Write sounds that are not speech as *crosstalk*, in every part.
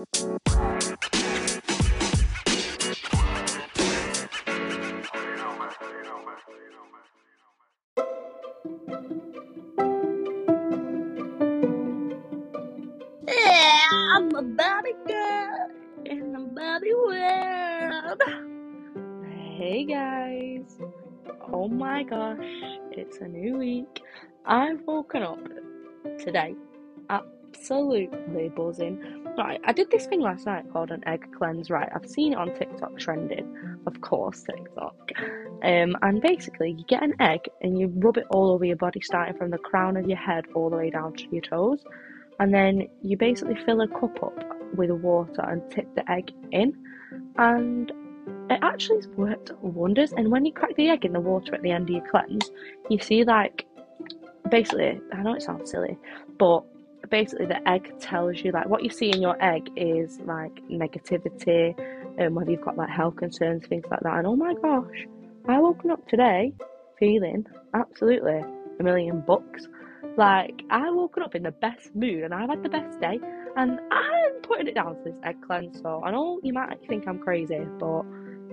I'm a Barbie girl in the Barbie world. Hey guys. Oh my gosh, it's a new week. I've woken up today absolutely buzzing. Right, I did this thing last night called an egg cleanse, right? I've seen it on TikTok trending, of course, TikTok. Um, and basically, you get an egg and you rub it all over your body, starting from the crown of your head all the way down to your toes and then you basically fill a cup up with water and tip the egg in and it actually has worked wonders and when you crack the egg in the water at the end of your cleanse you see like basically i know it sounds silly but basically the egg tells you like what you see in your egg is like negativity and whether you've got like health concerns things like that and oh my gosh i woken up today feeling absolutely a million bucks like, I woke up in the best mood and I've had the best day, and I'm putting it down to this egg cleanse. So, I know you might think I'm crazy, but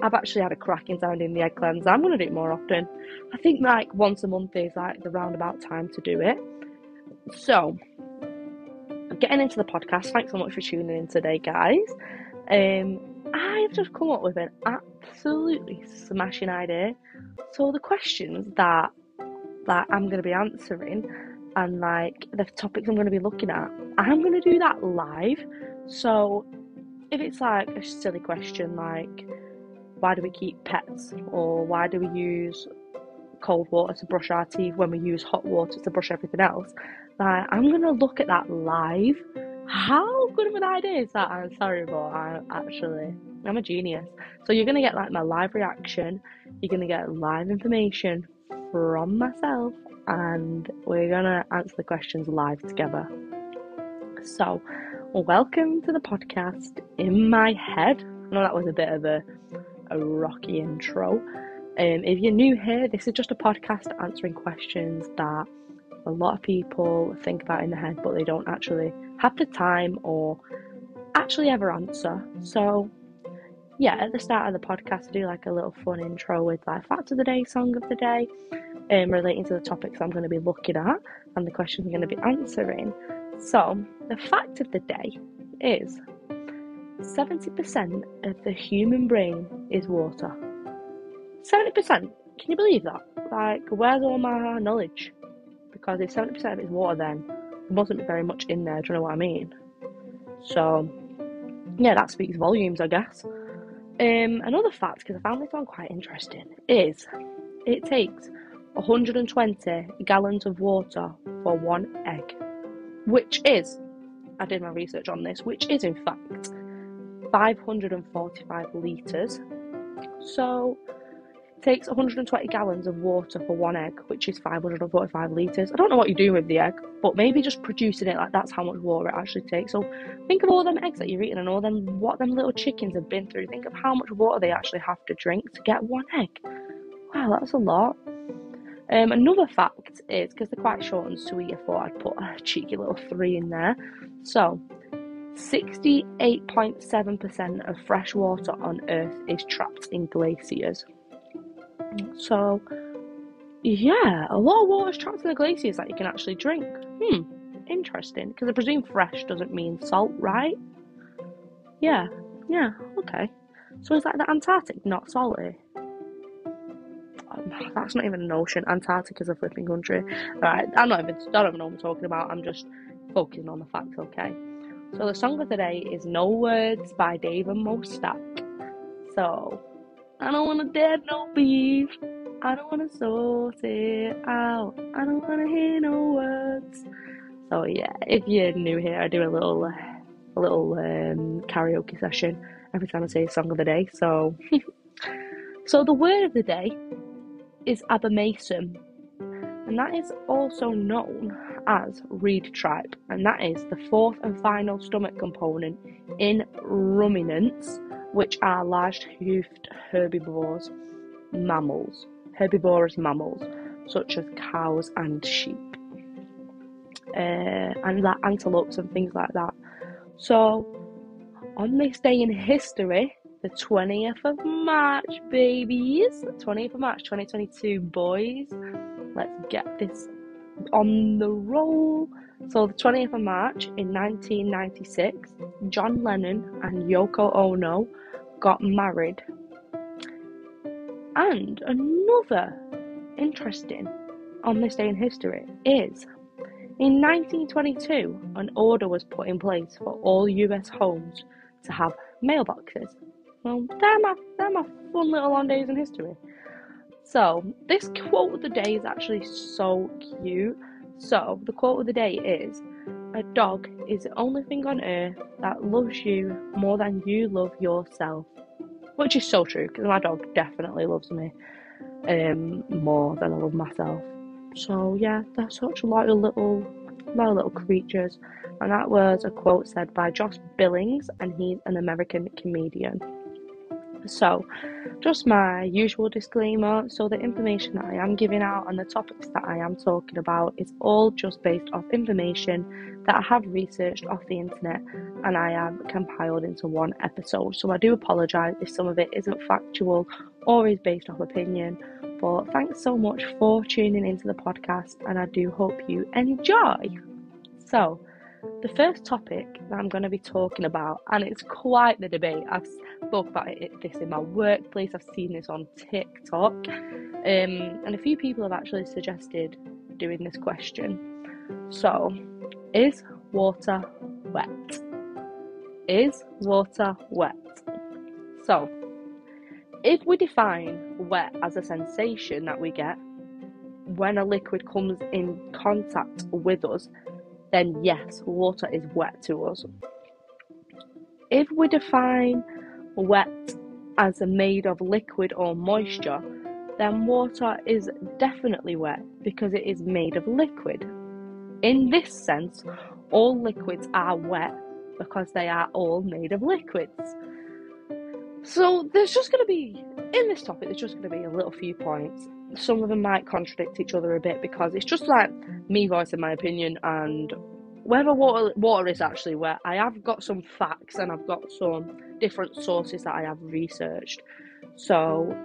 I've actually had a cracking time doing the egg cleanse. I'm going to do it more often. I think like once a month is like the roundabout time to do it. So, getting into the podcast, thanks so much for tuning in today, guys. Um, I've just come up with an absolutely smashing idea. So, the questions that that I'm going to be answering and like the topics I'm going to be looking at, I'm going to do that live. So if it's like a silly question like why do we keep pets or why do we use cold water to brush our teeth when we use hot water to brush everything else, like I'm to look at that live. How good of an idea is that? I'm sorry, but I actually I'm a genius. So you're gonna get like my live reaction. You're gonna get live information from myself and we're gonna answer the questions live together. So, welcome to the podcast in my head. I know that was a bit of a, a rocky intro. Um, if you're new here, this is just a podcast answering questions that a lot of people think about in their head, but they don't actually have the time or actually ever answer. So, yeah, at the start of the podcast, I do like a little fun intro with like fact of the day, song of the day, um, relating to the topics I'm going to be looking at and the questions I'm going to be answering. So, the fact of the day is 70% of the human brain is water. 70%? Can you believe that? Like, where's all my knowledge? Because if 70% of it is water, then there be very much in there. Do you know what I mean? So, yeah, that speaks volumes, I guess. Um, another fact, because I found this one quite interesting, is it takes 120 gallons of water for one egg, which is, I did my research on this, which is in fact 545 litres. So takes 120 gallons of water for one egg, which is 545 litres. I don't know what you're doing with the egg, but maybe just producing it like that's how much water it actually takes. So think of all them eggs that you're eating and all them what them little chickens have been through. Think of how much water they actually have to drink to get one egg. Wow, that's a lot. Um, another fact is because they're quite short and sweet, I thought I'd put a cheeky little three in there. So, 68.7% of fresh water on Earth is trapped in glaciers. So, yeah, a lot of water is trapped in the glaciers that you can actually drink. Hmm, interesting. Because I presume fresh doesn't mean salt, right? Yeah, yeah, okay. So is like the Antarctic not salty? that's not even an ocean. Antarctica is a flipping country. Right, I'm not even, I don't even know what I'm talking about. I'm just focusing on the facts, okay? So the song of the day is No Words by Dave and MoStack. So, I don't want to dead no beef. I don't want to sort it out. I don't want to hear no words. So yeah, if you're new here, I do a little, a little um, karaoke session every time I say a song of the day. So, *laughs* so the word of the day is abomasum, and that is also known as reed tripe, and that is the fourth and final stomach component in ruminants, which are large-hoofed herbivores, mammals, herbivorous mammals, such as cows and sheep, uh, and like antelopes and things like that. So, on this day in history, the 20th of March, babies, 20th of March 2022, boys, let's get this on the roll. So, the 20th of March in 1996, John Lennon and Yoko Ono got married. And another interesting on this day in history is in 1922, an order was put in place for all US homes to have mailboxes. Well, they're my, they're my fun little on days in history. So, this quote of the day is actually so cute. So, the quote of the day is A dog is the only thing on earth that loves you more than you love yourself. Which is so true, because my dog definitely loves me um, more than I love myself. So yeah, they're such loyal little, loyal little creatures. And that was a quote said by Josh Billings, and he's an American comedian. So, just my usual disclaimer. So, the information that I am giving out and the topics that I am talking about is all just based off information that I have researched off the internet and I have compiled into one episode. So, I do apologise if some of it isn't factual or is based off opinion. But thanks so much for tuning into the podcast, and I do hope you enjoy. So, the first topic that I'm going to be talking about, and it's quite the debate. I've spoke about it, this in my workplace. I've seen this on TikTok, um, and a few people have actually suggested doing this question. So, is water wet? Is water wet? So, if we define wet as a sensation that we get when a liquid comes in contact with us, then yes, water is wet to us. If we define wet as made of liquid or moisture, then water is definitely wet because it is made of liquid. In this sense, all liquids are wet because they are all made of liquids. So there's just going to be, in this topic, there's just going to be a little few points. Some of them might contradict each other a bit because it's just like me voicing my opinion and whether water, water is actually wet. I have got some facts and I've got some different sources that I have researched. So,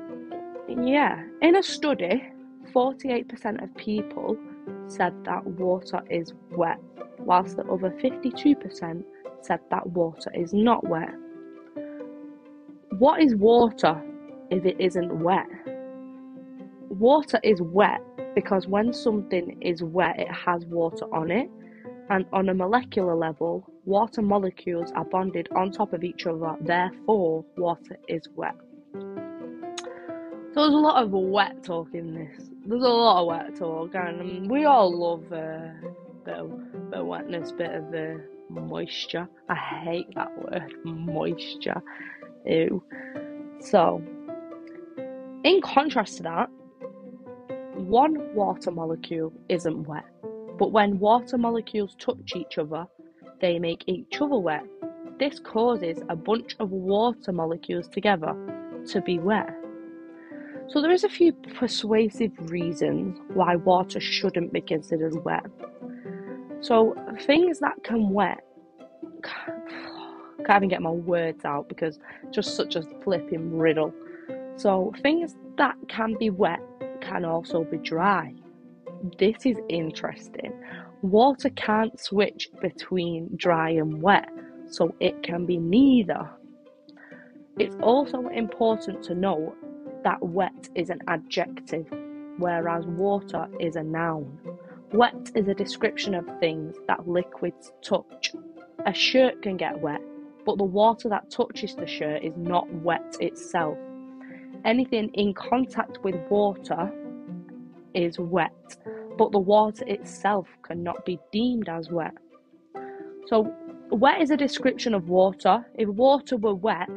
yeah, in a study, 48% of people said that water is wet, whilst the other 52% said that water is not wet. What is water if it isn't wet? Water is wet because when something is wet, it has water on it, and on a molecular level, water molecules are bonded on top of each other, therefore, water is wet. So, there's a lot of wet talk in this. There's a lot of wet talk, and we all love a bit bit of wetness, bit of uh, moisture. I hate that word, *laughs* moisture. Ew. So, in contrast to that, one water molecule isn't wet, but when water molecules touch each other, they make each other wet. This causes a bunch of water molecules together to be wet. So there is a few persuasive reasons why water shouldn't be considered wet. So things that can wet *sighs* can't even get my words out because just such a flipping riddle. So things that can be wet can also be dry. This is interesting. Water can't switch between dry and wet, so it can be neither. It's also important to note that wet is an adjective, whereas water is a noun. Wet is a description of things that liquids touch. A shirt can get wet, but the water that touches the shirt is not wet itself. Anything in contact with water is wet, but the water itself cannot be deemed as wet. So, wet is a description of water. If water were wet,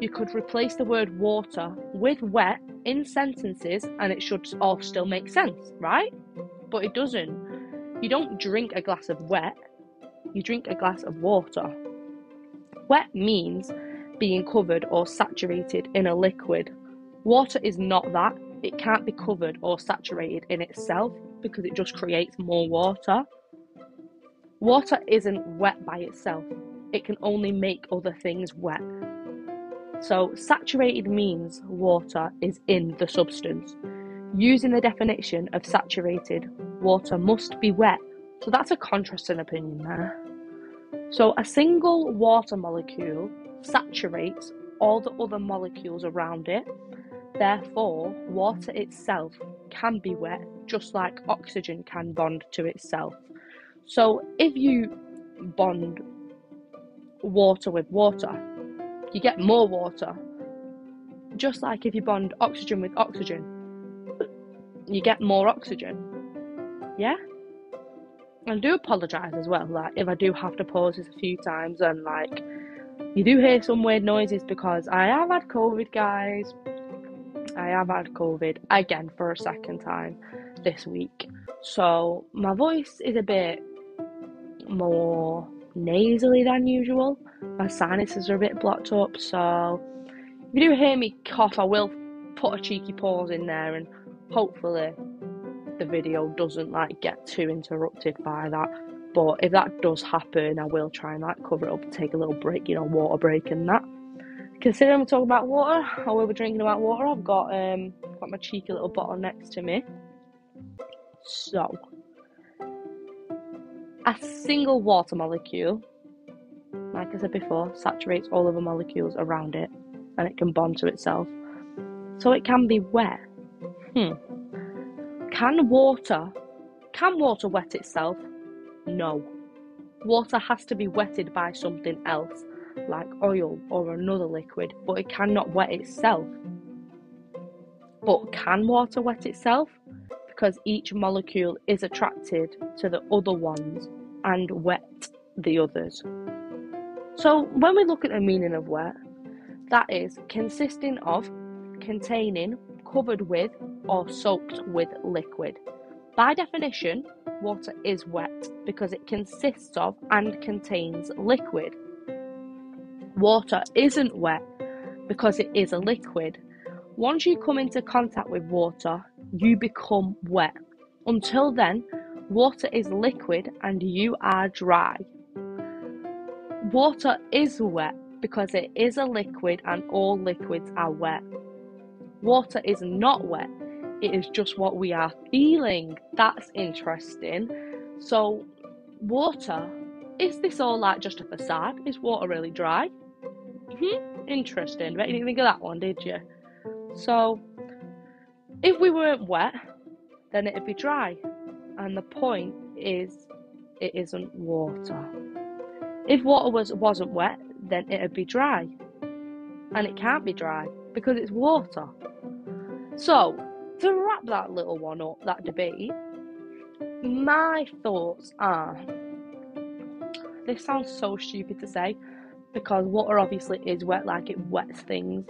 you could replace the word water with wet in sentences and it should all still make sense, right? But it doesn't. You don't drink a glass of wet, you drink a glass of water. Wet means being covered or saturated in a liquid. Water is not that. It can't be covered or saturated in itself because it just creates more water. Water isn't wet by itself. it can only make other things wet. So, saturated means water is in the substance. Using the definition of saturated, water must be wet. So, that's a contrasting opinion there. So, a single water molecule saturates all the other molecules around it. Therefore, water itself can be wet, just like oxygen can bond to itself. So, if you bond water with water, you get more water. Just like if you bond oxygen with oxygen, you get more oxygen. Yeah? I do apologise as well, like if I do have to pause this a few times and like you do hear some weird noises because I have had COVID, guys. I have had COVID again for a second time this week. So my voice is a bit more nasally than usual. My sinuses are a bit blocked up, so if you do hear me cough, I will put a cheeky pause in there and hopefully the video doesn't like get too interrupted by that. But if that does happen, I will try and like cover it up, take a little break, you know, water break and that. Considering we're talking about water, will be drinking about water. I've got um got my cheeky little bottle next to me. So a single water molecule, like I said before, saturates all of the molecules around it and it can bond to itself. So it can be wet. Hmm. Can water can water wet itself? No. Water has to be wetted by something else, like oil or another liquid, but it cannot wet itself. But can water wet itself? because each molecule is attracted to the other ones and wet the others. So, when we look at the meaning of wet, that is consisting of, containing, covered with, or soaked with liquid. By definition, water is wet because it consists of and contains liquid. Water isn't wet because it is a liquid. Once you come into contact with water, you become wet. Until then, water is liquid and you are dry. Water is wet because it is a liquid and all liquids are wet. Water is not wet, it is just what we are feeling. That's interesting. So, water, is this all like just a facade? Is water really dry? Hmm, interesting. Bet you didn't think of that one, did you? So, if we weren't wet, then it'd be dry. And the point is, it isn't water. If water was, wasn't wet, then it'd be dry. And it can't be dry because it's water. So, to wrap that little one up, that debate, my thoughts are this sounds so stupid to say because water obviously is wet, like it wets things,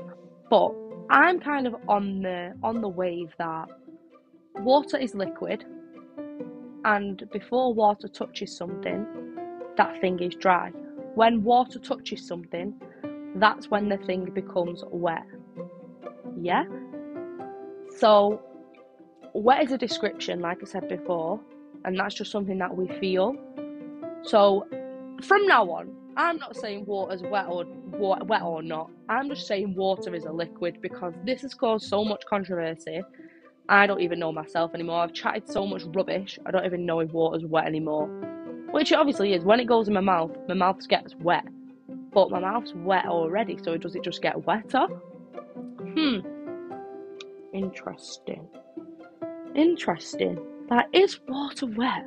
but I'm kind of on the on the wave that water is liquid and before water touches something, that thing is dry. When water touches something, that's when the thing becomes wet. Yeah? So, wet is a description, like I said before, and that's just something that we feel. So, from now on, I'm not saying water's wet or wet or not. I'm just saying water is a liquid because this has caused so much controversy. I don't even know myself anymore. I've chatted so much rubbish. I don't even know if water's wet anymore. Which it obviously is. When it goes in my mouth, my mouth gets wet. But my mouth's wet already, so does it just get wetter? Hmm. Interesting. Interesting. That is water wet?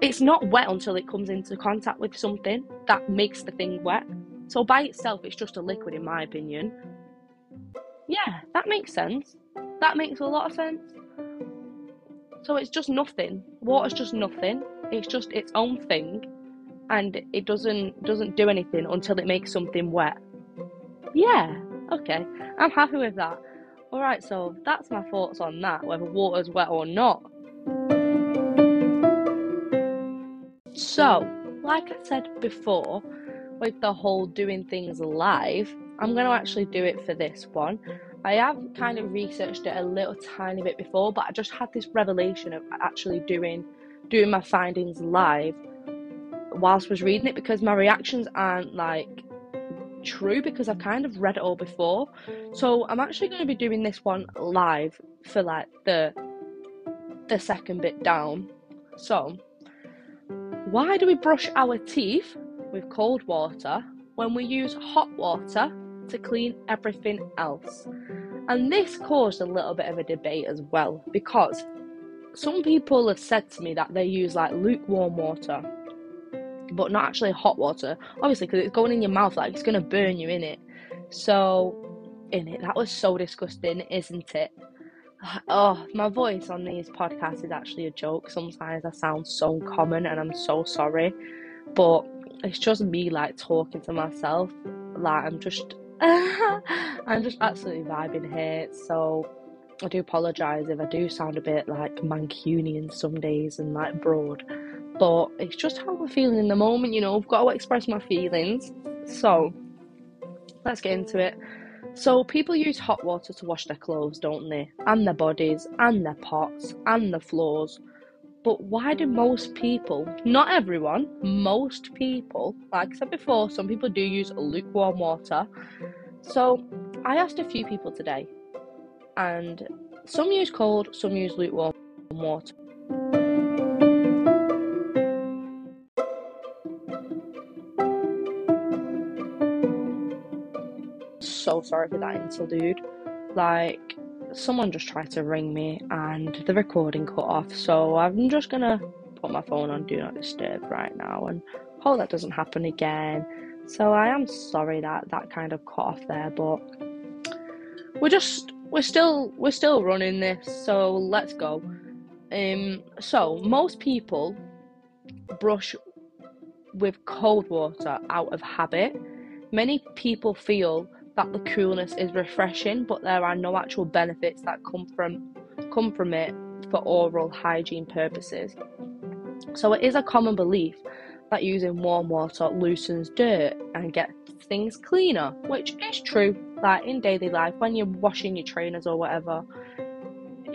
It's not wet until it comes into contact with something that makes the thing wet. So by itself, it's just a liquid, in my opinion. Yeah, that makes sense. That makes a lot of sense. So it's just nothing. Water's just nothing. It's just its own thing, and it doesn't doesn't do anything until it makes something wet. Yeah, okay, I'm happy with that. All right, so that's my thoughts on that, whether water's wet or not. So, like I said before, with the whole doing things live, I'm going to actually do it for this one. I have kind of researched it a little tiny bit before, but I just had this revelation of actually doing doing my findings live. whilst was reading it because my reactions aren't like true because I've kind of read it all before. So I'm actually going to be doing this one live for like the the second bit down. So, why do we brush our teeth with cold water when we use hot water to clean everything else? And this caused a little bit of a debate as well because some people have said to me that they use like lukewarm water but not actually hot water. Obviously, because it's going in your mouth, like it's gonna burn you in it. So, in it, that was so disgusting, isn't it? Oh, my voice on these podcasts is actually a joke. Sometimes I sound so common, and I'm so sorry, but it's just me like talking to myself. Like I'm just, *laughs* I'm just absolutely vibing here. So. I do apologise if I do sound a bit like Mancunian some days and like broad but it's just how we're feeling in the moment, you know. I've got to express my feelings. So, let's get into it. So, people use hot water to wash their clothes, don't they? And their bodies, and their pots, and the floors. But why do most people, not everyone, most people, like I said before, some people do use lukewarm water. So, I asked a few people today, and some use cold, some use lukewarm water. So sorry for that interlude. Like, someone just tried to ring me and the recording cut off, so I'm just gonna put my phone on Do Not Disturb right now and hope that doesn't happen again. So I am sorry that that kind of cut off there, but we're just we're still we're still running this, so let's go. Um, so most people brush with cold water out of habit. Many people feel that the coolness is refreshing, but there are no actual benefits that come from come from it for oral hygiene purposes. So it is a common belief that using warm water loosens dirt and gets things cleaner, which is true. Like in daily life, when you're washing your trainers or whatever,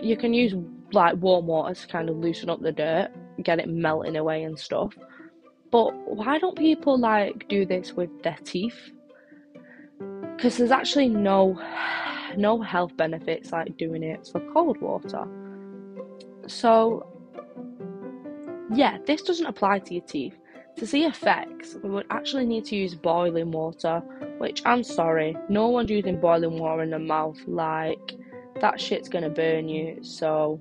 you can use like warm water to kind of loosen up the dirt, get it melting away and stuff. But why don't people like do this with their teeth? Because there's actually no no health benefits like doing it for cold water. So yeah, this doesn't apply to your teeth. To see effects, we would actually need to use boiling water, which I'm sorry, no one's using boiling water in the mouth. Like, that shit's gonna burn you. So,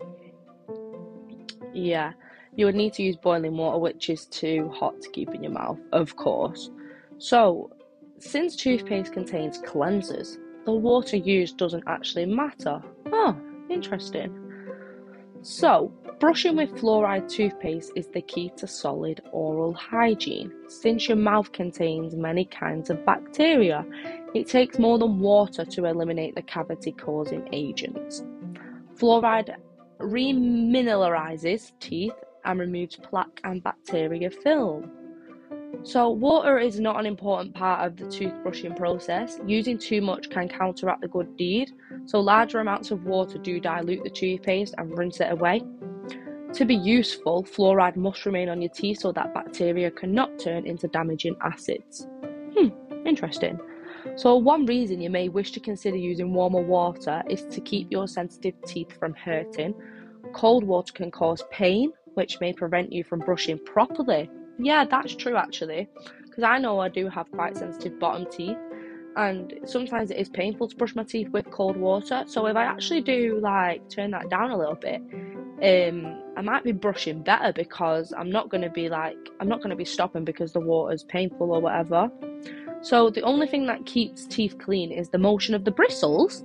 yeah, you would need to use boiling water, which is too hot to keep in your mouth, of course. So, since toothpaste contains cleansers, the water used doesn't actually matter. Oh, interesting. So, brushing with fluoride toothpaste is the key to solid oral hygiene. Since your mouth contains many kinds of bacteria, it takes more than water to eliminate the cavity causing agents. Fluoride remineralizes teeth and removes plaque and bacteria film. So, water is not an important part of the toothbrushing process. Using too much can counteract the good deed. So, larger amounts of water do dilute the toothpaste and rinse it away. To be useful, fluoride must remain on your teeth so that bacteria cannot turn into damaging acids. Hmm, interesting. So, one reason you may wish to consider using warmer water is to keep your sensitive teeth from hurting. Cold water can cause pain, which may prevent you from brushing properly. Yeah, that's true actually, because I know I do have quite sensitive bottom teeth, and sometimes it is painful to brush my teeth with cold water. So if I actually do like turn that down a little bit, um, I might be brushing better because I'm not going to be like I'm not going to be stopping because the water's painful or whatever. So the only thing that keeps teeth clean is the motion of the bristles.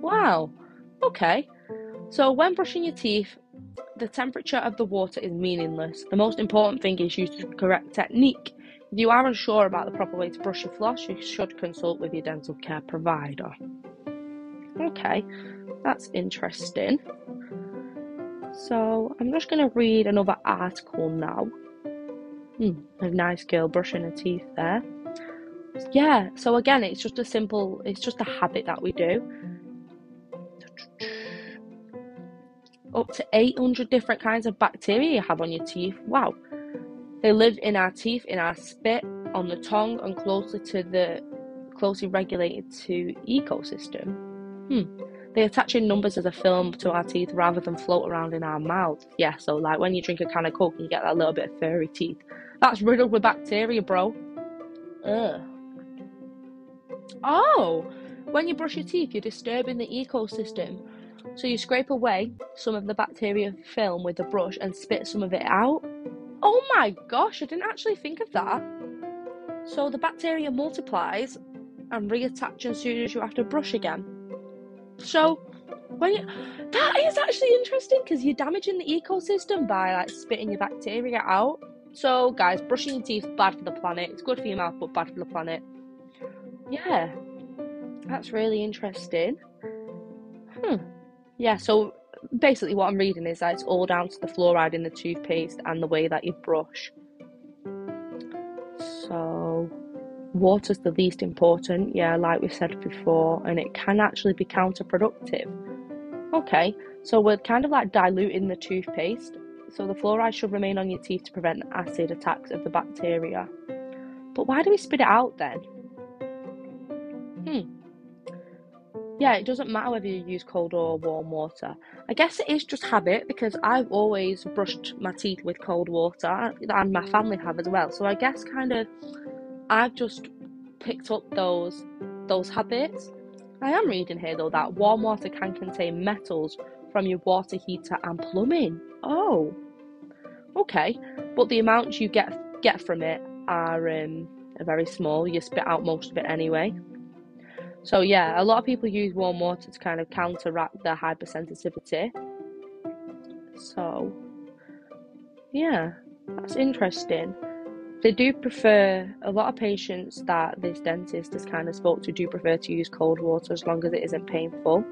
Wow. Okay. So when brushing your teeth, the temperature of the water is meaningless. The most important thing is use the correct technique. If you are unsure about the proper way to brush your floss, you should consult with your dental care provider. Okay, that's interesting. So I'm just going to read another article now. Hmm, a nice girl brushing her teeth there. Yeah, so again, it's just a simple, it's just a habit that we do. Up to 800 different kinds of bacteria you have on your teeth. Wow. They live in our teeth, in our spit, on the tongue, and closely to the closely regulated to ecosystem. Hmm. They attach in numbers as a film to our teeth rather than float around in our mouth. Yeah, so like when you drink a can of Coke and you get that little bit of furry teeth. That's riddled with bacteria, bro. Ugh. Oh, when you brush your teeth, you're disturbing the ecosystem. So you scrape away some of the bacteria film with the brush and spit some of it out. Oh my gosh, I didn't actually think of that. So the bacteria multiplies and reattach as soon as you have to brush again. So when you, that is actually interesting because you're damaging the ecosystem by like spitting your bacteria out. So guys, brushing your teeth bad for the planet. It's good for your mouth, but bad for the planet. Yeah, that's really interesting. Hmm. Yeah. So basically, what I'm reading is that it's all down to the fluoride in the toothpaste and the way that you brush. So water's the least important, yeah, like we said before, and it can actually be counterproductive. Okay, so we're kind of like diluting the toothpaste, so the fluoride should remain on your teeth to prevent acid attacks of the bacteria. But why do we spit it out then? Hmm. Yeah, it doesn't matter whether you use cold or warm water. I guess it is just habit because I've always brushed my teeth with cold water and my family have as well. So I guess kind of I've just picked up those those habits. I am reading here though that warm water can contain metals from your water heater and plumbing. Oh, okay, but the amounts you get get from it are um, very small. You spit out most of it anyway. So yeah, a lot of people use warm water to kind of counteract their hypersensitivity. So yeah, that's interesting. They do prefer, a lot of patients that this dentist has kind of spoke to do prefer to use cold water as long as it isn't painful.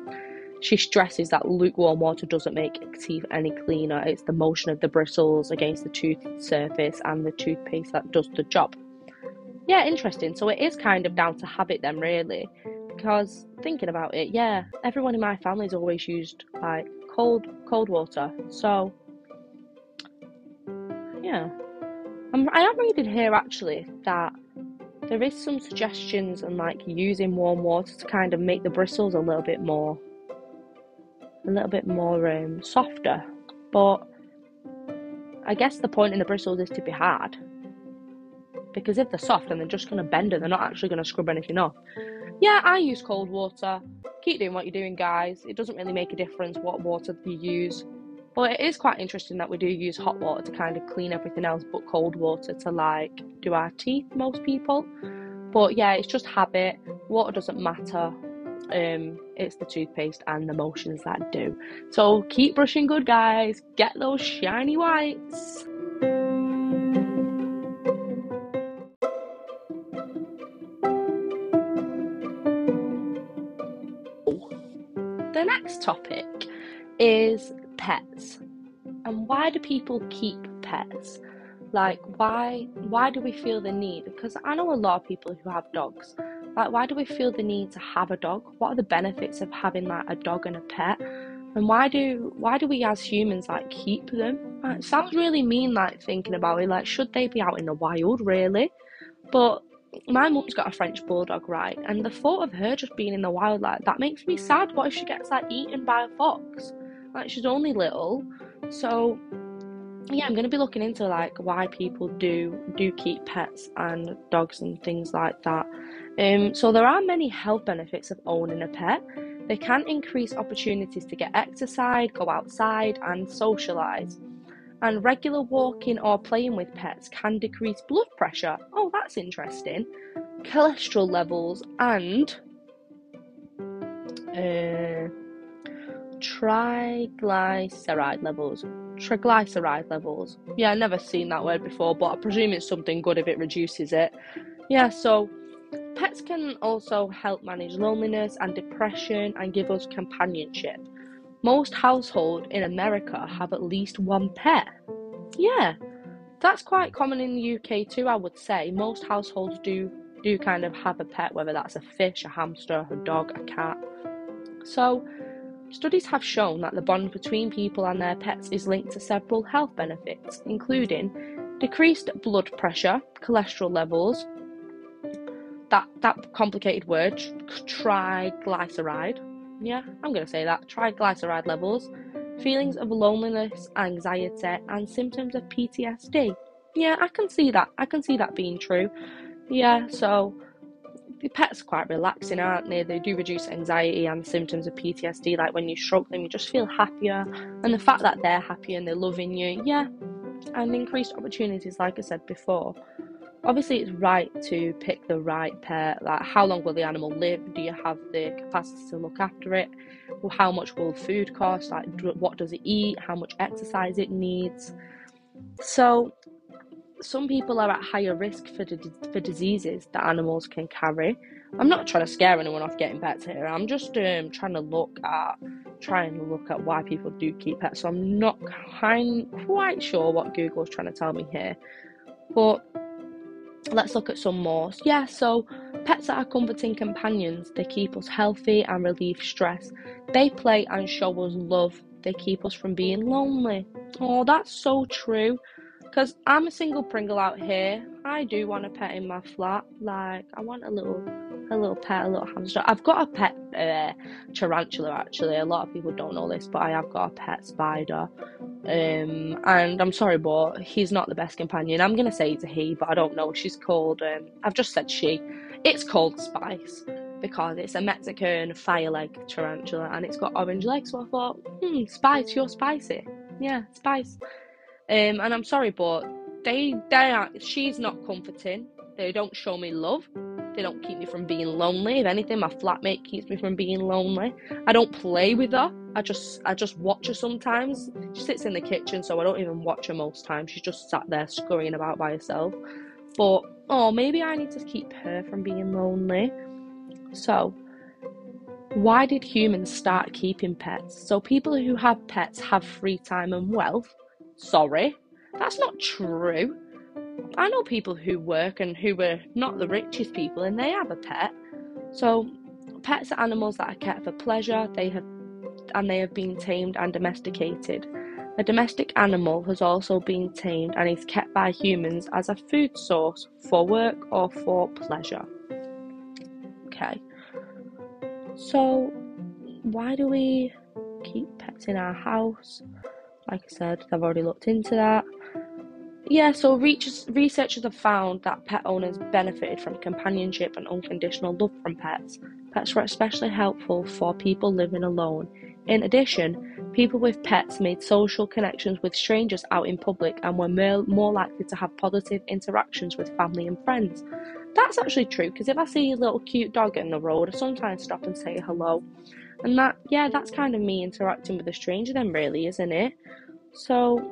She stresses that lukewarm water doesn't make teeth any cleaner. It's the motion of the bristles against the tooth surface and the toothpaste that does the job. Yeah, interesting. So it is kind of down to habit then, really. Because thinking about it, yeah, everyone in my family's always used like cold cold water. So yeah, I'm, I am reading here actually that there is some suggestions on like using warm water to kind of make the bristles a little bit more, a little bit more um, softer. But I guess the point in the bristles is to be hard. Because if they're soft and they're just going to bend it, they're not actually going to scrub anything off. Yeah, I use cold water. Keep doing what you're doing, guys. It doesn't really make a difference what water you use. But it is quite interesting that we do use hot water to kind of clean everything else, but cold water to like do our teeth, most people. But yeah, it's just habit. Water doesn't matter. Um, it's the toothpaste and the motions that do. So keep brushing good, guys. Get those shiny whites. Topic is pets. And why do people keep pets? Like why why do we feel the need? Because I know a lot of people who have dogs. Like why do we feel the need to have a dog? What are the benefits of having like a dog and a pet? And why do why do we as humans like keep them? it sounds really mean like thinking about it. Like should they be out in the wild really? But my mum's got a French bulldog, right? And the thought of her just being in the wild like that makes me sad. What if she gets like eaten by a fox? Like she's only little, so yeah, I'm gonna be looking into like why people do do keep pets and dogs and things like that. Um, so there are many health benefits of owning a pet. They can increase opportunities to get exercise, go outside, and socialise. And regular walking or playing with pets can decrease blood pressure. Oh, that's interesting. Cholesterol levels and uh, triglyceride levels. Triglyceride levels. Yeah, I've never seen that word before, but I presume it's something good if it reduces it. Yeah, so pets can also help manage loneliness and depression and give us companionship. Most households in America have at least one pet. Yeah, that's quite common in the UK too, I would say. Most households do do kind of have a pet, whether that's a fish, a hamster, a dog, a cat. So Studies have shown that the bond between people and their pets is linked to several health benefits, including decreased blood pressure, cholesterol levels, that that complicated word, triglyceride. Yeah, I'm gonna say that triglyceride levels, feelings of loneliness, anxiety, and symptoms of PTSD. Yeah, I can see that. I can see that being true. Yeah, so the pets are quite relaxing, aren't they? They do reduce anxiety and symptoms of PTSD. Like when you stroke them, you just feel happier. And the fact that they're happy and they're loving you, yeah, and increased opportunities, like I said before. Obviously, it's right to pick the right pet. Like, how long will the animal live? Do you have the capacity to look after it? How much will food cost? Like, what does it eat? How much exercise it needs? So, some people are at higher risk for, for diseases that animals can carry. I'm not trying to scare anyone off getting pets here. I'm just um, trying to look at trying to look at why people do keep pets. So I'm not quite sure what Google's trying to tell me here. But let's look at some more. Yeah, so pets are comforting companions. They keep us healthy and relieve stress. They play and show us love. They keep us from being lonely. Oh, that's so true. Because I'm a single Pringle out here. I do want a pet in my flat. Like, I want a little a little pet, a little hamster. I've got a pet uh, tarantula actually. A lot of people don't know this, but I have got a pet spider. Um, and I'm sorry, but he's not the best companion. I'm gonna say it's a he, but I don't know. She's called. Um, I've just said she. It's called Spice because it's a Mexican fire leg tarantula and it's got orange legs. So I thought, hmm, Spice, you're spicy. Yeah, Spice. Um, and I'm sorry, but they they are. She's not comforting. They don't show me love. They don't keep me from being lonely. If anything, my flatmate keeps me from being lonely. I don't play with her. I just I just watch her sometimes. She sits in the kitchen, so I don't even watch her most times. She's just sat there scurrying about by herself. But oh, maybe I need to keep her from being lonely. So, why did humans start keeping pets? So people who have pets have free time and wealth Sorry, that's not true. I know people who work and who are not the richest people and they have a pet. So, pets are animals that are kept for pleasure, they have and they have been tamed and domesticated. A domestic animal has also been tamed and is kept by humans as a food source for work or for pleasure. Okay. So, why do we keep pets in our house? Like I said, I've already looked into that. Yeah, so researchers have found that pet owners benefited from companionship and unconditional love from pets. Pets were especially helpful for people living alone. In addition, people with pets made social connections with strangers out in public and were more, likely to have positive interactions with family and friends. That's actually true because if I see a little cute dog in the road, I sometimes stop and say hello. And that, yeah, that's kind of me interacting with a stranger, then, really, isn't it? So,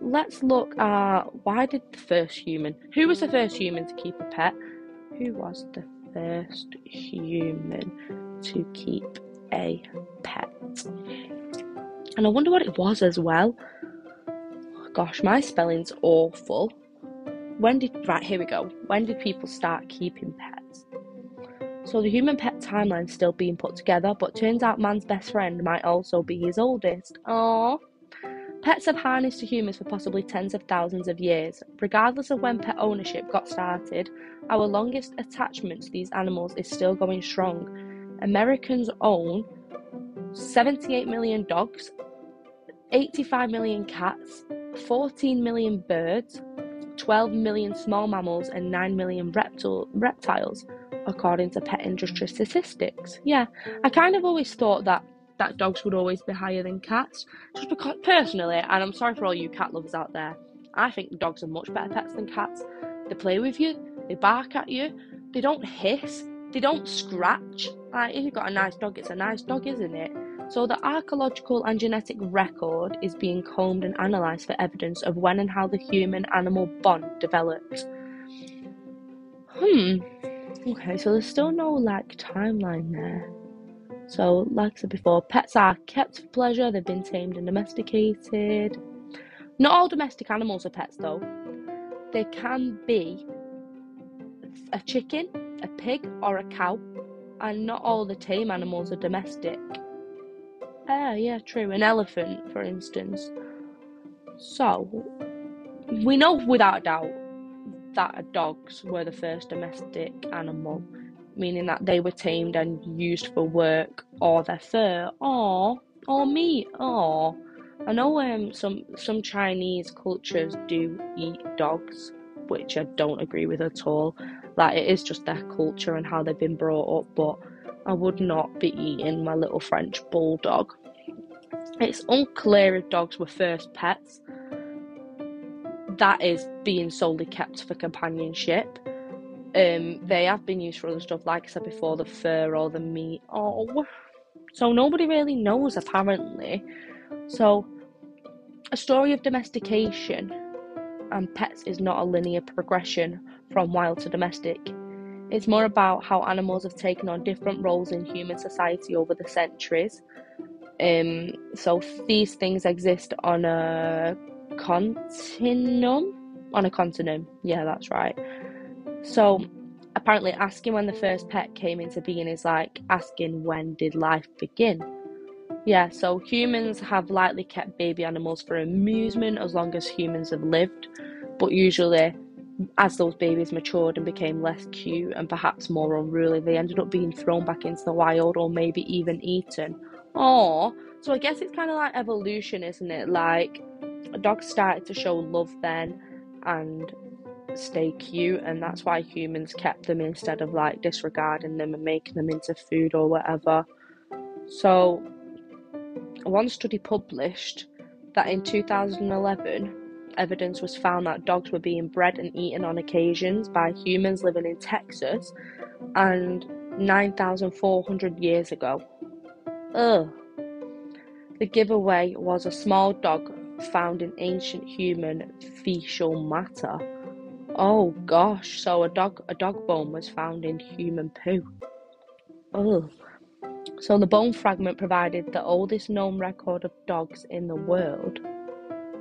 let's look at why did the first human, who was the first human to keep a pet? Who was the first human to keep a pet? And I wonder what it was as well. Gosh, my spelling's awful. When did, right, here we go. When did people start keeping pets? So the human pet timeline's still being put together, but turns out man's best friend might also be his oldest. Aww. Pets have harnessed to humans for possibly tens of thousands of years. Regardless of when pet ownership got started, our longest attachment to these animals is still going strong. Americans own 78 million dogs, 85 million cats, 14 million birds, 12 million small mammals, and 9 million reptil- reptiles according to pet industry statistics. Yeah, I kind of always thought that that dogs would always be higher than cats, just because personally, and I'm sorry for all you cat lovers out there, I think dogs are much better pets than cats. They play with you, they bark at you, they don't hiss, they don't scratch. Like if you've got a nice dog, it's a nice dog, isn't it? So the archaeological and genetic record is being combed and analysed for evidence of when and how the human animal bond developed. Hmm, Okay, so there's still no like timeline there. So, like I said before, pets are kept for pleasure, they've been tamed and domesticated. Not all domestic animals are pets though. They can be a chicken, a pig, or a cow, and not all the tame animals are domestic. Ah, yeah, true. An elephant, for instance. So, we know without doubt that dogs were the first domestic animal, meaning that they were tamed and used for work or their fur or or meat. Or I know um, some some Chinese cultures do eat dogs, which I don't agree with at all. Like it is just their culture and how they've been brought up, but I would not be eating my little French bulldog. It's unclear if dogs were first pets. That is being solely kept for companionship. Um, they have been used for other stuff, like I said before, the fur or the meat. Oh, so nobody really knows apparently. So, a story of domestication and pets is not a linear progression from wild to domestic. It's more about how animals have taken on different roles in human society over the centuries. Um, so these things exist on a continuum. On a continuum, yeah, that's right. So apparently, asking when the first pet came into being is like asking when did life begin. Yeah, so humans have likely kept baby animals for amusement as long as humans have lived, but usually as those babies matured and became less cute and perhaps more unruly, they ended up being thrown back into the wild or maybe even eaten. Or, so I guess it's kind of like evolution, isn't it? Like, dogs started to show love then and stay cute, and that's why humans kept them instead of like disregarding them and making them into food or whatever. So, one study published that in 2011, evidence was found that dogs were being bred and eaten on occasions by humans living in Texas and 9,400 years ago. Ugh. The giveaway was a small dog found in ancient human fecal matter. Oh gosh, so a dog a dog bone was found in human poo. Ugh. So the bone fragment provided the oldest known record of dogs in the world.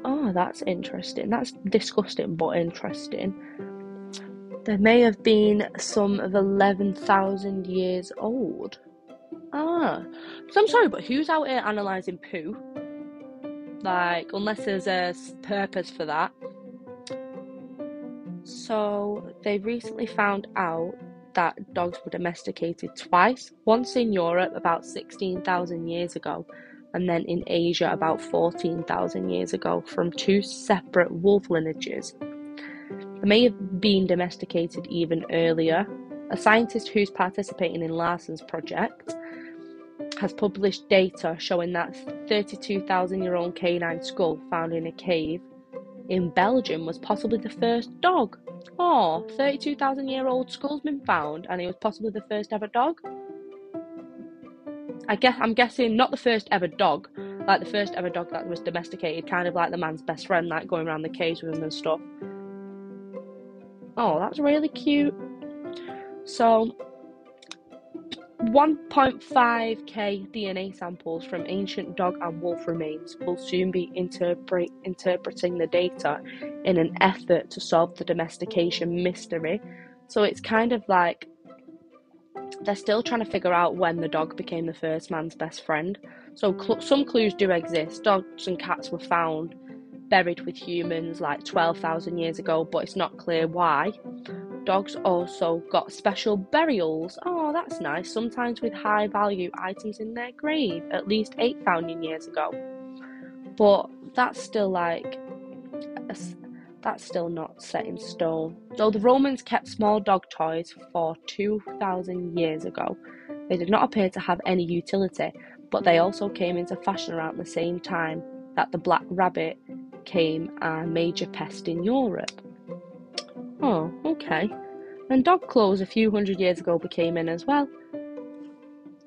Oh, that's interesting. That's disgusting but interesting. There may have been some of 11,000 years old. Ah, so I'm sorry, but who's out here analysing poo? Like, unless there's a purpose for that. So, they recently found out that dogs were domesticated twice once in Europe about 16,000 years ago, and then in Asia about 14,000 years ago from two separate wolf lineages. They may have been domesticated even earlier. A scientist who's participating in Larson's project has published data showing that 32,000 year old canine skull found in a cave in Belgium was possibly the first dog. Oh, 32,000 year old skull's been found and it was possibly the first ever dog. I guess I'm guessing not the first ever dog, like the first ever dog that was domesticated, kind of like the man's best friend, like going around the caves with him and stuff. Oh, that's really cute. So, 1.5k DNA samples from ancient dog and wolf remains will soon be interpret- interpreting the data in an effort to solve the domestication mystery. So it's kind of like they're still trying to figure out when the dog became the first man's best friend. So cl- some clues do exist. Dogs and cats were found buried with humans like 12,000 years ago, but it's not clear why. Dogs also got special burials. Oh, that's nice. Sometimes with high value items in their grave, at least 8,000 years ago. But that's still like that's still not set in stone. Though the Romans kept small dog toys for 2,000 years ago, they did not appear to have any utility, but they also came into fashion around the same time that the black rabbit came a major pest in Europe. Oh, okay. And dog clothes a few hundred years ago became in as well.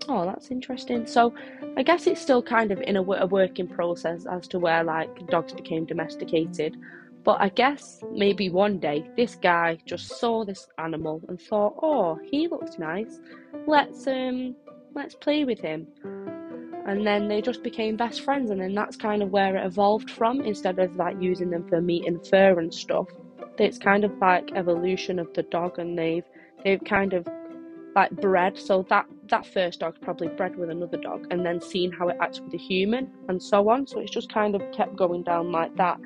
Oh, that's interesting. So, I guess it's still kind of in a, a working process as to where like dogs became domesticated. But I guess maybe one day this guy just saw this animal and thought, "Oh, he looks nice. Let's um let's play with him." And then they just became best friends and then that's kind of where it evolved from instead of like using them for meat and fur and stuff. It's kind of like evolution of the dog and they've they've kind of like bred so that that first dog probably bred with another dog and then seen how it acts with a human and so on so it's just kind of kept going down like that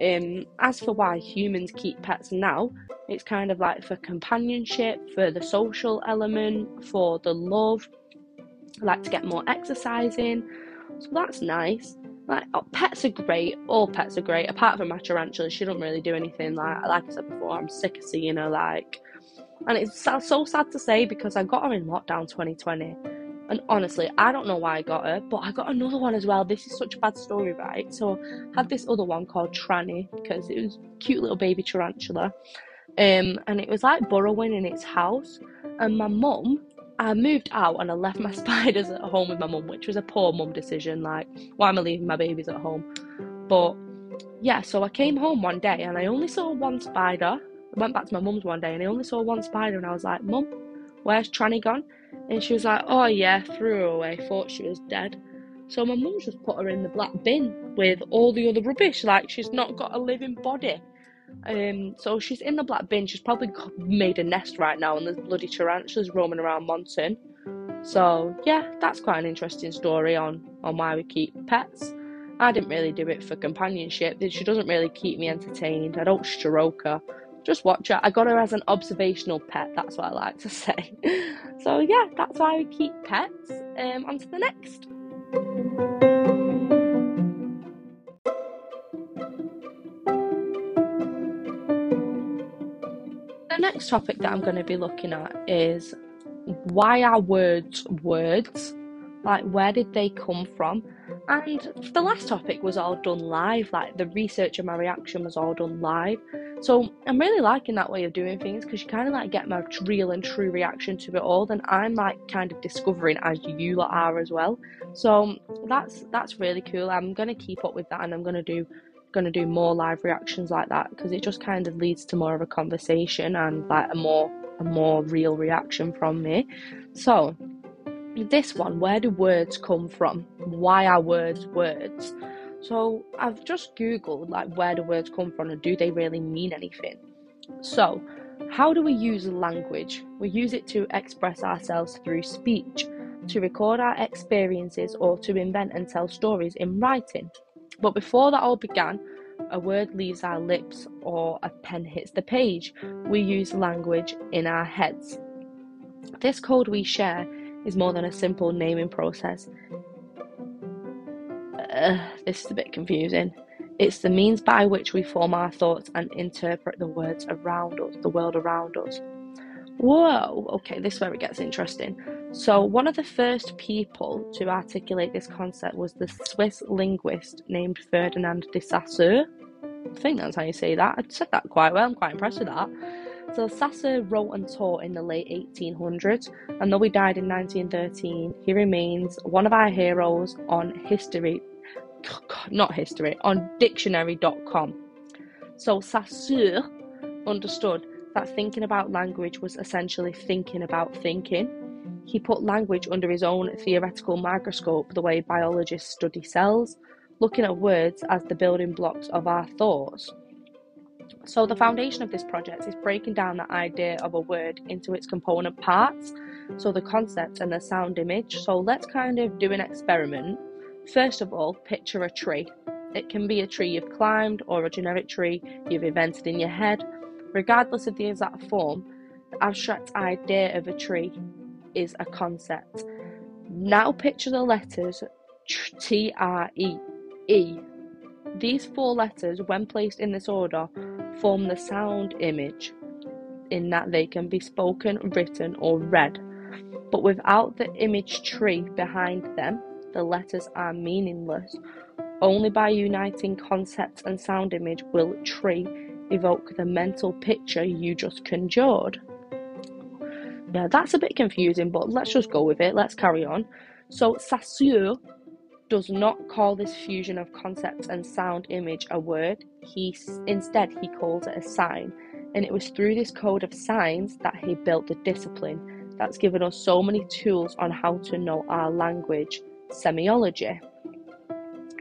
Um, as for why humans keep pets now, it's kind of like for companionship, for the social element, for the love, like to get more exercise in. So that's nice. Like oh, pets are great. All pets are great. Apart from my tarantula, she don't really do anything. Like like I said before, I'm sick of seeing her. Like, and it's so sad to say because I got her in lockdown 2020. And honestly, I don't know why I got her, but I got another one as well. This is such a bad story, right? So I had this other one called Tranny because it was cute little baby tarantula. Um, and it was like burrowing in its house. And my mum I moved out and I left my mm. spiders at home with my mum, which was a poor mum decision. Like, why am I leaving my babies at home? But yeah, so I came home one day and I only saw one spider. I went back to my mum's one day and I only saw one spider and I was like, Mum, where's Tranny gone? And she was like, Oh yeah, threw her away, thought she was dead. So my mum's just put her in the black bin with all the other rubbish, like she's not got a living body. Um, so she's in the black bin. She's probably made a nest right now, and there's bloody tarantulas roaming around Monton. So yeah, that's quite an interesting story on on why we keep pets. I didn't really do it for companionship. She doesn't really keep me entertained. I don't stroke her. Just watch her. I got her as an observational pet. That's what I like to *laughs* say. so yeah, that's why we keep pets. Um, on to the next. The next topic that I'm going to be looking at is why are words words? Like, where did they come from? And the last topic was all done live, like the research and my reaction was all done live. So I'm really liking that way of doing things because you kind of like get my real and true reaction to it all. Then I'm like kind of discovering as you lot are as well. So that's that's really cool. I'm gonna keep up with that and I'm gonna do going to do more live reactions like that because it just kind of leads to more of a conversation and like a more a more real reaction from me. So, this one, where do words come from? Why are words words? So, I've just googled like where do words come from and do they really mean anything? So, how do we use language? We use it to express ourselves through speech, to record our experiences, or to invent and tell stories in writing. But before that all began, a word leaves our lips or a pen hits the page. We use language in our heads. This code we share is more than a simple naming process. Uh, this is a bit confusing. It's the means by which we form our thoughts and interpret the words around us, the world around us. Whoa, okay, this is where it gets interesting. So, one of the first people to articulate this concept was the Swiss linguist named Ferdinand de Saussure. I think that's how you say that. I said that quite well, I'm quite impressed with that. So, Saussure wrote and taught in the late 1800s, and though he died in 1913, he remains one of our heroes on history, not history, on dictionary.com. So, Saussure understood that thinking about language was essentially thinking about thinking he put language under his own theoretical microscope, the way biologists study cells, looking at words as the building blocks of our thoughts. So, the foundation of this project is breaking down the idea of a word into its component parts, so the concept and the sound image. So, let's kind of do an experiment. First of all, picture a tree. It can be a tree you've climbed or a generic tree you've invented in your head. Regardless of the exact form, the abstract idea of a tree is a concept. Now picture the letters T R E E. These four letters, when placed in this order, form the sound image in that they can be spoken, written, or read. But without the image tree behind them, the letters are meaningless. Only by uniting concept and sound image will tree evoke the mental picture you just conjured. Yeah, that's a bit confusing, but let's just go with it. Let's carry on. So, Saussure does not call this fusion of concept and sound image a word. He instead he calls it a sign, and it was through this code of signs that he built the discipline that's given us so many tools on how to know our language, semiology.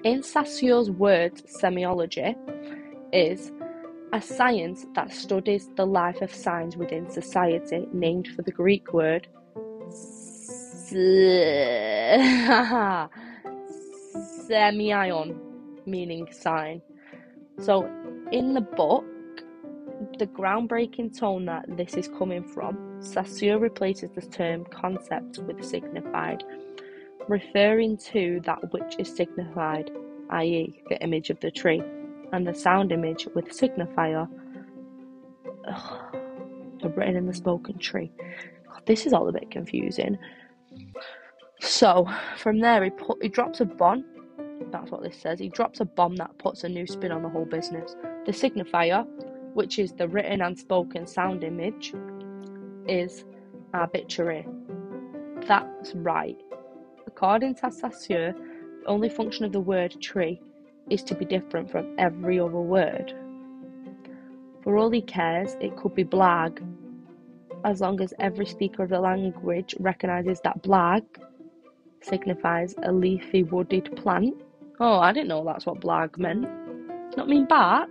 In Saussure's words, semiology is a science that studies the life of signs within society, named for the Greek word *laughs* semeion, meaning sign. So, in the book, the groundbreaking tone that this is coming from, Saussure replaces the term concept with signified, referring to that which is signified, i.e., the image of the tree, and the sound image with signifier, ugh, the written and the spoken tree. God, this is all a bit confusing. So from there, he put he drops a bomb. That's what this says. He drops a bomb that puts a new spin on the whole business. The signifier, which is the written and spoken sound image, is arbitrary. That's right. According to Saussure, the only function of the word tree is to be different from every other word. For all he cares, it could be blag, as long as every speaker of the language recognises that blag signifies a leafy wooded plant. Oh, I didn't know that's what blag meant. Not mean bark.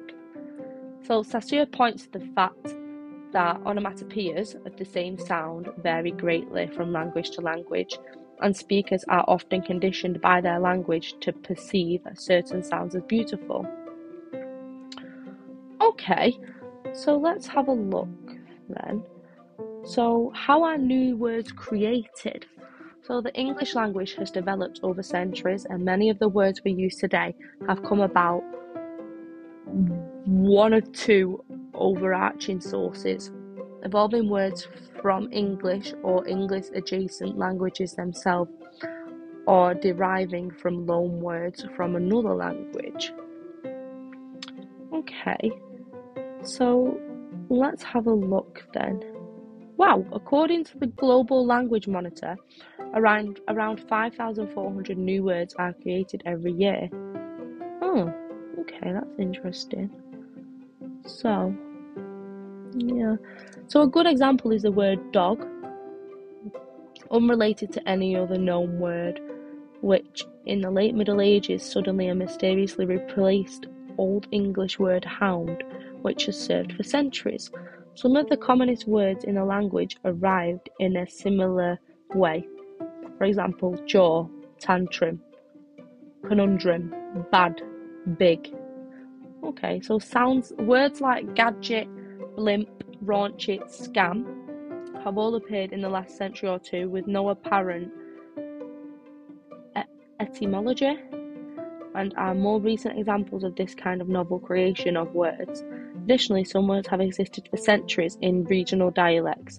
So Saussure points to the fact that onomatopoeias of the same sound vary greatly from language to language, and speakers are often conditioned by their language to perceive certain sounds as beautiful. Okay, so let's have a look then. So, how are new words created? So, the English language has developed over centuries, and many of the words we use today have come about one or two overarching sources, evolving words from English or English adjacent languages themselves, or deriving from loan words from another language. Okay, so let's have a look then. Wow, according to the Global Language Monitor, around around 5,400 new words are created every year. Oh, okay, that's interesting. So, yeah. So a good example is the word dog, unrelated to any other known word, which in the late Middle Ages suddenly and mysteriously replaced Old English word hound, which has served for centuries. Some of the commonest words in the language arrived in a similar way. For example, jaw, tantrum, conundrum, bad, big. Okay, so sounds words like gadget, blimp, raunchy, scam have all appeared in the last century or two with no apparent etymology and are more recent examples of this kind of novel creation of words. Additionally, some words have existed for centuries in regional dialects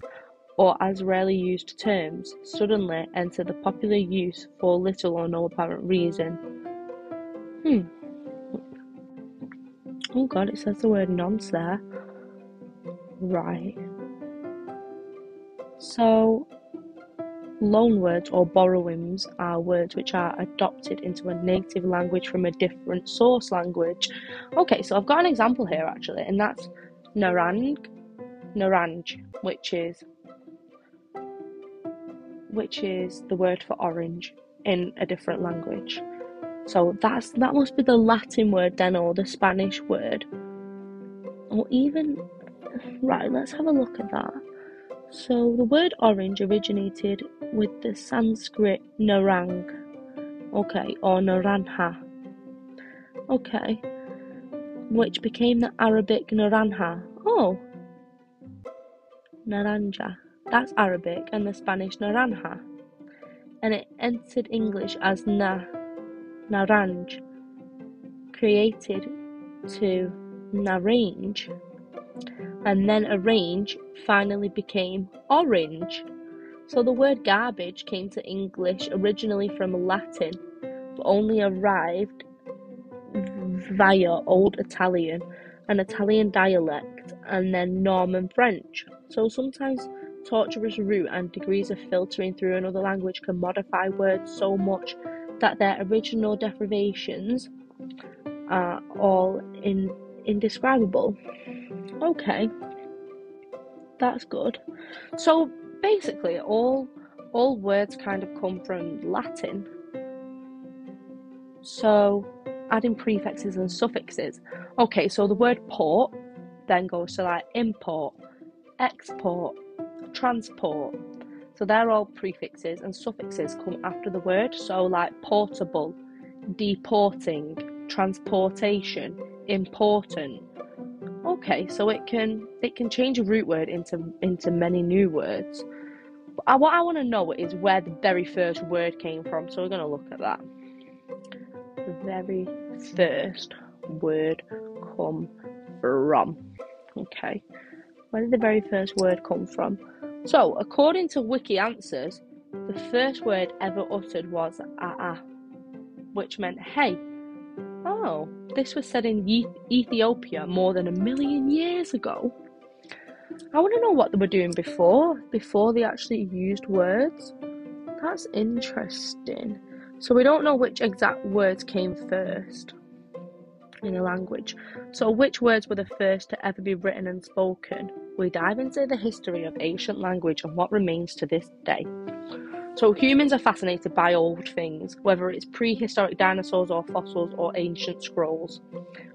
or as rarely used terms, suddenly enter the popular use for little or no apparent reason. Hmm. Oh god, it says the word nonce there. Right. So, Loan words or borrowings are words which are adopted into a native language from a different source language. Okay, so I've got an example here actually, and that's narang, naranj, which is which is the word for orange in a different language. So that's that must be the Latin word then or the Spanish word. Or even right, let's have a look at that. So the word orange originated with the Sanskrit narang, okay, or naranja, okay, which became the Arabic naranja. Oh, naranja, that's Arabic, and the Spanish naranja, and it entered English as na, naranj, created to narange and then arrange finally became orange. So the word garbage came to English originally from Latin, but only arrived via Old Italian, an Italian dialect, and then Norman French. So sometimes tortuous route and degrees of filtering through another language can modify words so much that their original derivations are all in, indescribable. Okay, that's good. So basically, all all words kind of come from Latin. So adding prefixes and suffixes. Okay, so the word port then goes to like import, export, transport. So they're all prefixes and suffixes come after the word. So like portable, deporting, transportation, important, Okay, so it can it can change a root word into into many new words. But what I want to know is where the very first word came from. So we're going to look at that. The very first word come from. Okay, where did the very first word come from? So, according to Wiki Answers, the first word ever uttered was ah ah, which meant hey. This was said in Ethiopia more than a million years ago. I want to know what they were doing before, before they actually used words. That's interesting. So we don't know which exact words came first in a language. So, which words were the first to ever be written and spoken? We dive into the history of ancient language and what remains to this day. So, humans are fascinated by old things, whether it's prehistoric dinosaurs or fossils or ancient scrolls.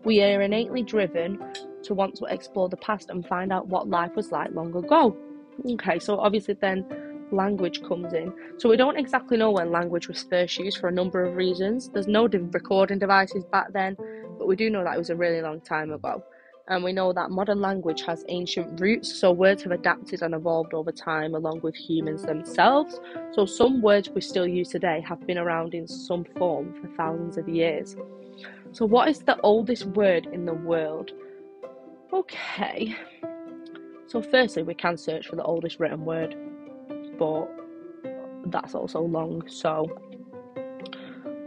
We are innately driven to want to explore the past and find out what life was like long ago. Okay, so obviously, then language comes in. So, we don't exactly know when language was first used for a number of reasons. There's no recording devices back then, but we do know that it was a really long time ago. And we know that modern language has ancient roots, so words have adapted and evolved over time along with humans themselves. So some words we still use today have been around in some form for thousands of years. So, what is the oldest word in the world? Okay. So, firstly, we can search for the oldest written word, but that's also long. So,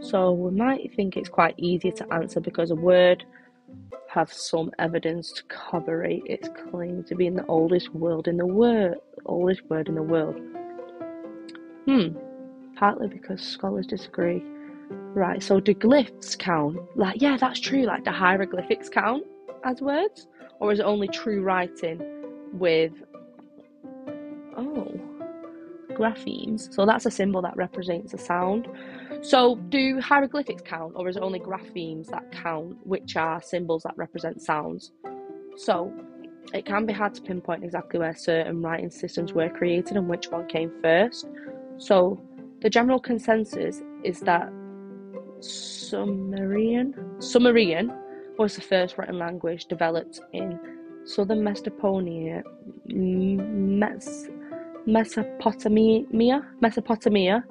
so we might think it's quite easy to answer because a word has some evidence to corroborate its claim to being the oldest word in the world. Oldest word in the world. Hmm. Partly because scholars disagree. Right. So do glyphs count? Like, yeah, that's true. Like, do hieroglyphics count as words, or is it only true writing with? Oh, graphemes. So that's a symbol that represents a sound. So, do hieroglyphics count, or is it only graphemes that count, which are symbols that represent sounds? So, it can be hard to pinpoint exactly where certain writing systems were created and which one came first. So, the general consensus is that Sumerian, Sumerian was the first written language developed in southern Mesopotamia, Mes- Mesopotamia, Mesopotamia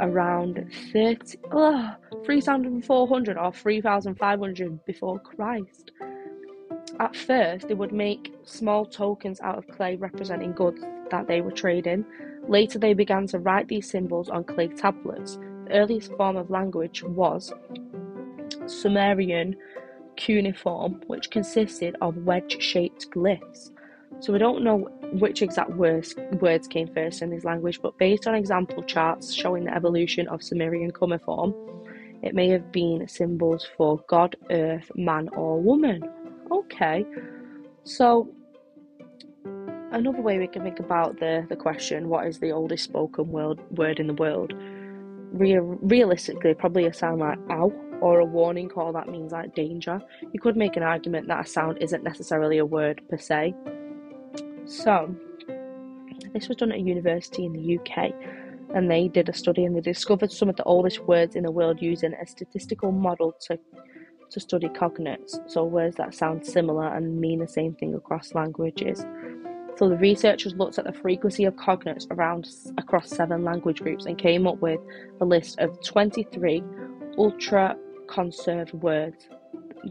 around 30, oh, 3,400 or 3,500 before Christ. At first, they would make small tokens out of clay representing goods that they were trading. Later, they began to write these symbols on clay tablets. The earliest form of language was Sumerian cuneiform, which consisted of wedge shaped glyphs. So we don't know which exact words, words came first in this language, but based on example charts showing the evolution of Sumerian cuneiform, it may have been symbols for God, earth, man, or woman. Okay, so another way we can think about the, the question what is the oldest spoken word, word in the world? Real, realistically, probably a sound like ow or a warning call that means like danger. You could make an argument that a sound isn't necessarily a word per se. So, this was done at a university in the UK, and they did a study and they discovered some of the oldest words in the world using a statistical model to to study cognates, so words that sound similar and mean the same thing across languages. So the researchers looked at the frequency of cognates around across seven language groups and came up with a list of 23 ultra conserved words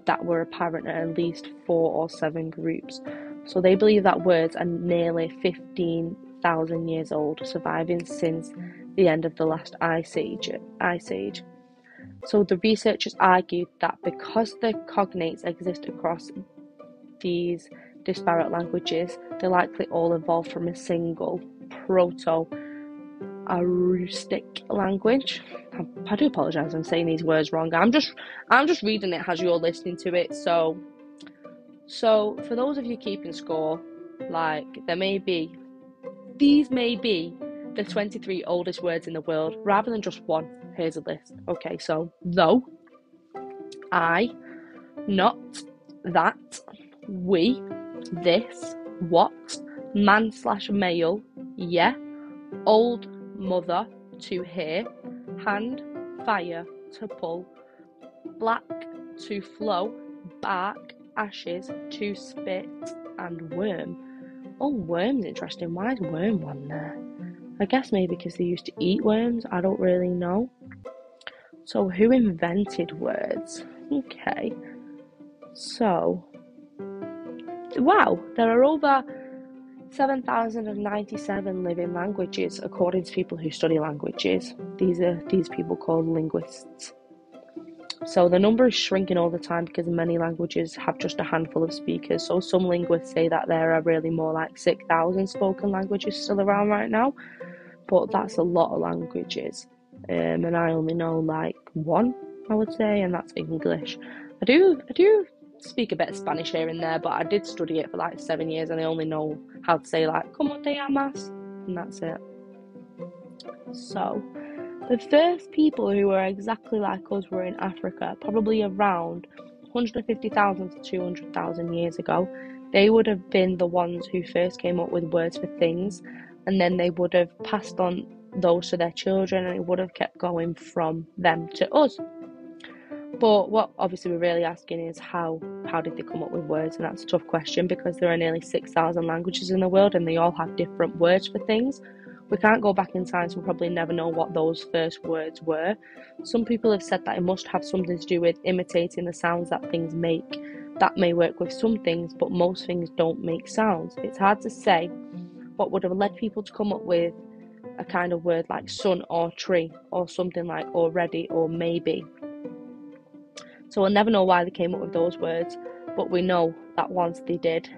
that were apparent in at least four or seven groups. So they believe that words are nearly 15,000 years old, surviving since the end of the last ice age. Ice age. So the researchers argued that because the cognates exist across these disparate languages, they likely all evolved from a single proto Arustic language. I, I do apologise. I'm saying these words wrong. I'm just I'm just reading it as you're listening to it. So so, for those of you keeping score, like there may be, these may be the 23 oldest words in the world rather than just one. Here's a list. Okay, so though, I, not, that, we, this, what, man slash male, yeah, old, mother, to hear, hand, fire, to pull, black, to flow, bark, ashes, to spit, and worm. Oh, worm's interesting. Why is worm one there? I guess maybe because they used to eat worms. I don't really know. So, who invented words? Okay. So, wow, there are over 7,097 living languages according to people who study languages. These are these people called linguists. So the number is shrinking all the time because many languages have just a handful of speakers. So some linguists say that there are really more like 6,000 spoken languages still around right now, but that's a lot of languages. Um, and I only know like one, I would say, and that's English. I do, I do speak a bit of Spanish here and there, but I did study it for like seven years, and I only know how to say like "Como te llamas," and that's it. So, the first people who were exactly like us were in Africa, probably around 150,000 to 200,000 years ago. They would have been the ones who first came up with words for things, and then they would have passed on those to their children, and it would have kept going from them to us. But what obviously we're really asking is how how did they come up with words? And that's a tough question because there are nearly six thousand languages in the world and they all have different words for things. We can't go back in time, so we'll probably never know what those first words were. Some people have said that it must have something to do with imitating the sounds that things make. That may work with some things, but most things don't make sounds. It's hard to say what would have led people to come up with a kind of word like sun or tree or something like already or maybe. So we'll never know why they came up with those words, but we know that once they did.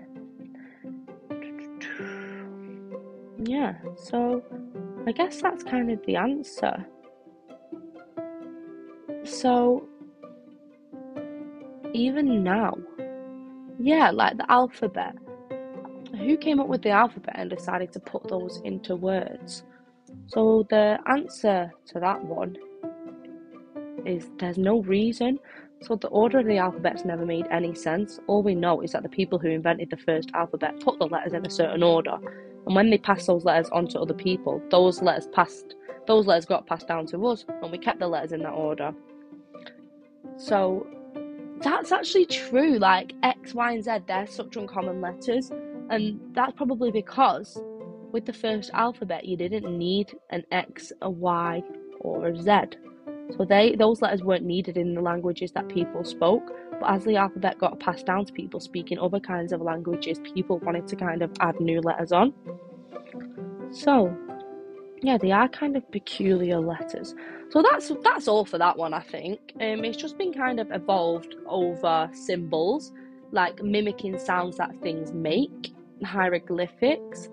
Yeah, so I guess that's kind of the answer. So, even now, yeah, like the alphabet. Who came up with the alphabet and decided to put those into words? So, the answer to that one is there's no reason. So the order of the alphabet's never made any sense. All we know is that the people who invented the first alphabet put the letters in a certain order, and when they passed those letters on to other people, those letters passed those letters got passed down to us, and we kept the letters in that order. So that's actually true. Like X, Y, and Z, they're such uncommon letters, and that's probably because with the first alphabet, you didn't need an X, a Y, or a Z. So they those letters weren't needed in the languages that people spoke. But as the alphabet got passed down to people speaking other kinds of languages, people wanted to kind of add new letters on. So yeah, they are kind of peculiar letters. So that's that's all for that one, I think. Um, it's just been kind of evolved over symbols, like mimicking sounds that things make, hieroglyphics,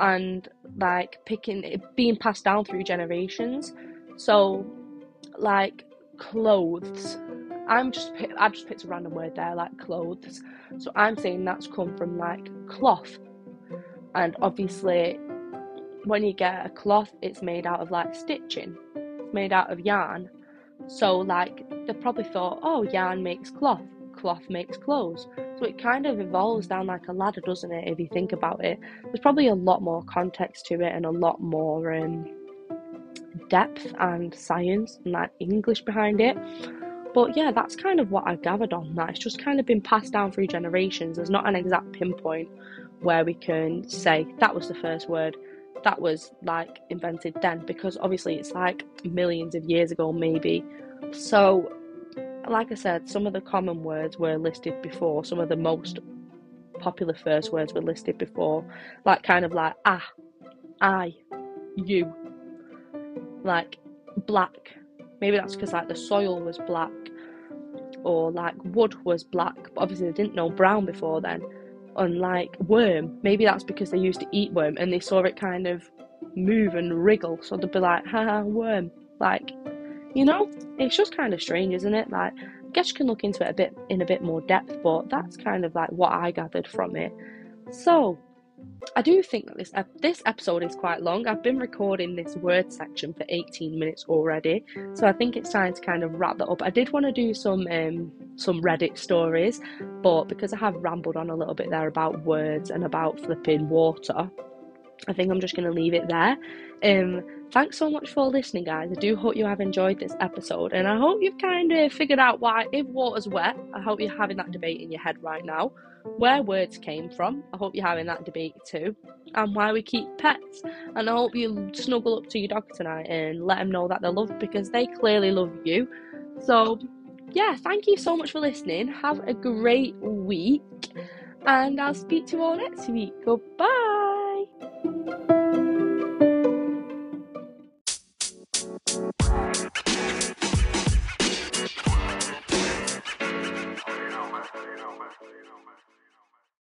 and like picking being passed down through generations. So like clothes. I'm just I've just picked a random word there, like clothes. So I'm saying that's come from like cloth, and obviously, when you get a cloth, it's made out of like stitching, it's made out of yarn. So like they probably thought, oh, yarn makes cloth, cloth makes clothes. So it kind of evolves down like a ladder, doesn't it? If you think about it, there's probably a lot more context to it and a lot more um, depth and science and like English behind it. But yeah, that's kind of what I've gathered on that. It's just kind of been passed down through generations. There's not an exact pinpoint where we can say that was the first word, that was like invented then, because obviously it's like millions of years ago, maybe. So, like I said, some of the common words were listed before, some of the most popular first words were listed before, like kind of like ah, I, you, like black. Maybe that's because like the soil was black or like wood was black, but obviously they didn't know brown before then. Unlike worm, maybe that's because they used to eat worm and they saw it kind of move and wriggle, so they'd be like, ha ha, worm. Like, you know, it's just kind of strange, isn't it? Like, I guess you can look into it a bit in a bit more depth, but that's kind of like what I gathered from it. So, I do think that this this episode is quite long. I've been recording this word section for 18 minutes already, so I think it's time to kind of wrap that up. I did want to do some um, some Reddit stories, but because I have rambled on a little bit there about words and about flipping water, I think I'm just going to leave it there. Um, thanks so much for listening, guys. I do hope you have enjoyed this episode, and I hope you've kind of figured out why, if water's wet, I hope you're having that debate in your head right now, where words came from. I hope you're having that debate too. And why we keep pets. And I hope you snuggle up to your dog tonight and let them know that they're loved because they clearly love you. So, yeah, thank you so much for listening. Have a great week. And I'll speak to you all next week. Goodbye.